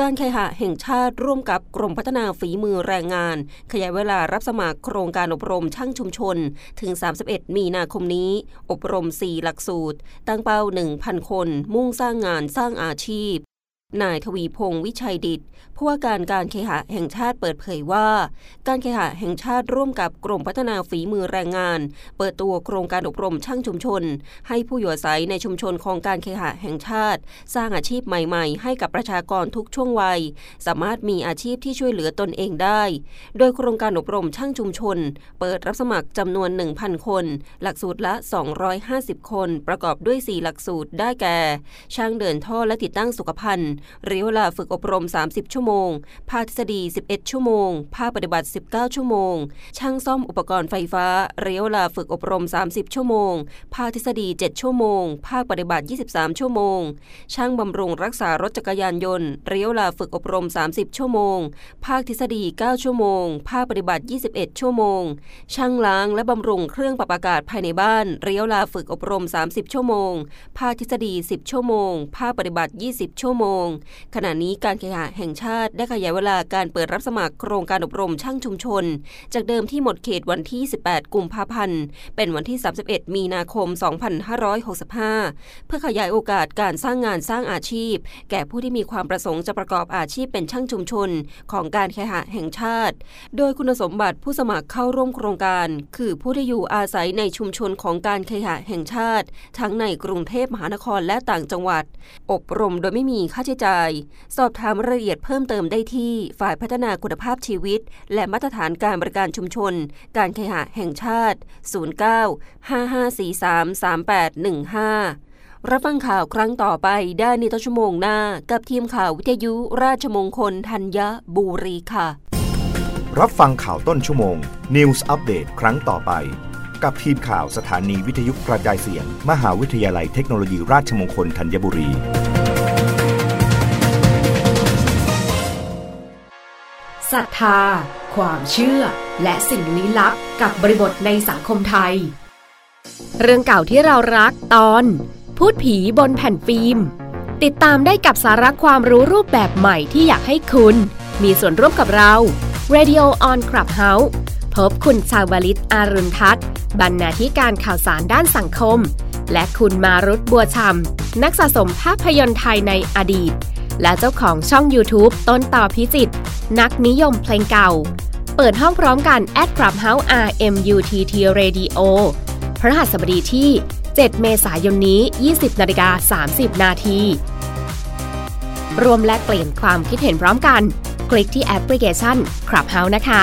การเคหะแห่งชาติร่วมกับกรมพัฒนาฝีมือแรงงาน ขยายเวลารับสมัครโครงการอบรมช่างชุมชน ถึง 31 มีนาคมนี้ อบรม 4 หลักสูตร ตั้งเป้า 1,000 คน มุ่งสร้างงานสร้างอาชีพ นายทวีพงศ์วิชัยดิตผู้ว่าการการเคหะแห่งชาติเปิดเผยว่า การเคหะแห่งชาติร่วมกับกรมพัฒนาฝีมือแรงงาน เปิดตัวโครงการอบรมช่างชุมชน ให้ผู้อยู่อาศัยในชุมชนของการเคหะแห่งชาติ สร้างอาชีพใหม่ๆ ให้กับประชากรทุกช่วงวัย สามารถมีอาชีพที่ช่วยเหลือตนเองได้ โดยโครงการอบรมช่างชุมชน เปิดรับสมัครจำนวน 1,000 คน หลักสูตรละ 250 คน ประกอบด้วย 4 หลักสูตรได้แก่ ช่างเดินท่อและติดตั้งสุขภัณฑ์เรียกเวลาฝึกอบรม 30 ชั่วโมง ภาคทฤษฎี 11 ชั่วโมง ภาคปฏิบัติ 19 ชั่วโมง ช่างซ่อมอุปกรณ์ไฟฟ้าเรียกเวลาฝึกอบรม 30 ชั่วโมง ภาคทฤษฎี 7 ชั่วโมง ภาคปฏิบัติ 23 ชั่วโมง ช่างบำรุงรักษารถจักรยานยนต์เรียกเวลาฝึกอบรม 30 ชั่วโมง ภาคทฤษฎี 9 ชั่วโมง ภาคปฏิบัติ 21 ชั่วโมง ช่างล้างและบำรุงเครื่องปรับอากาศภายในบ้านเรียกเวลาฝึกอบรม 30 ชั่วโมง ภาคทฤษฎี 10 ชั่วโมง ภาคปฏิบัติ 20 ชั่วโมงขณะนี้การเคหะแห่งชาติได้ขยายเวลาการเปิดรับสมัครโครงการอบรมช่างชุมชน จากเดิมที่หมดเขตวันที่ 18 กุมภาพันธ์ เป็นวันที่ 31 มีนาคม 2565 เพื่อขยายโอกาสการสร้างงานสร้างอาชีพ แก่ผู้ที่มีความประสงค์จะประกอบอาชีพเป็นช่างชุมชน ของการเคหะแห่งชาติ โดยคุณสมบัติผู้สมัครเข้าร่วมโครงการ คือผู้ที่อยู่อาศัยในชุมชนของการเคหะแห่งชาติ ทั้งในกรุงเทพมหานครและต่างจังหวัด อบรมโดยไม่มีค่าใช้จ่ายสอบถามรายละเอียดเพิ่มเติมได้ที่ฝ่ายพัฒนาคุณภาพชีวิต และมาตรฐานการบริการชุมชน การเคหะแห่งชาติ 0955433815รับฟังข่าวครั้งต่อไปได้ในต้นชั่วโมงหน้า กับทีมข่าววิทยุราชมงคลธัญบุรีค่ะ รับฟังข่าวต้นชั่วโมง News อัปเดตครั้งต่อไป กับทีมข่าวสถานีวิทยุกระจายเสียง มหาวิทยาลัยเทคโนโลยีราชมงคลธัญบุรี ศรัทธา ความเชื่อ และสิ่งลี้ลับกับบริบทในสังคมไทย เรื่องเก่าที่เรารักตอน พูดผีบนแผ่นฟิล์ม ติดตามได้กับสาระความรู้รูปแบบใหม่ที่อยากให้คุณ มีส่วนร่วมกับเรา Radio on Clubhouse พบคุณชาวลิตอารุณทัศน์บรรณาธิการข่าวสารด้านสังคม และคุณมารุตบัวชำนักสะสมภาพยนตร์ไทยในอดีต และเจ้าของช่อง YouTube ต้นต่อพิจิต นักนิยมเพลงเก่า เปิดห้องพร้อมกัน at Clubhouse RMUTT Radio พระหัสบดีที่ 7 เมษายนนี้ 20นาฬิกา30 นาทีรวมแลกเปลี่ยนความคิดเห็นพร้อมกัน คลิกที่แอปพลิเคชัน Clubhouse นะคะ